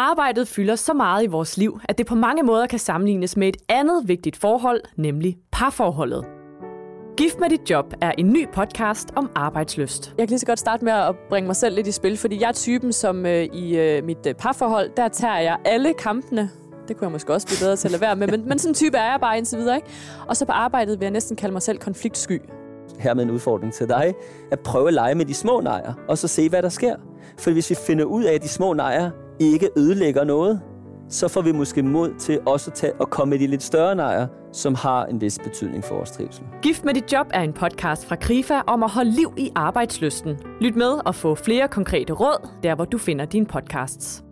Arbejdet fylder så meget i vores liv, at det på mange måder kan sammenlignes med et andet vigtigt forhold, nemlig parforholdet. Gift med dit job er en ny podcast om arbejdsløst. Jeg kan lige så godt starte med at bringe mig selv lidt i spil, fordi jeg er typen, som øh, i øh, mit øh, parforhold, der tager jeg alle kampene. Det kunne jeg måske også blive bedre til at lade være med, men, men sådan en type er jeg bare indtil videre. Ikke? Og så på arbejdet vil jeg næsten kalde mig selv konfliktsky. Her med en udfordring til dig, at prøve at lege med de små nejer, og så se, hvad der sker. For hvis vi finder ud af, at de små nejer ikke ødelægger noget, så får vi måske mod til også at tage komme med de lidt større nejer, som har en vis betydning for vores trivsel. Gift med dit job er en podcast fra Krifa om at holde liv i arbejdsløsten. Lyt med og få flere konkrete råd, der hvor du finder dine podcasts.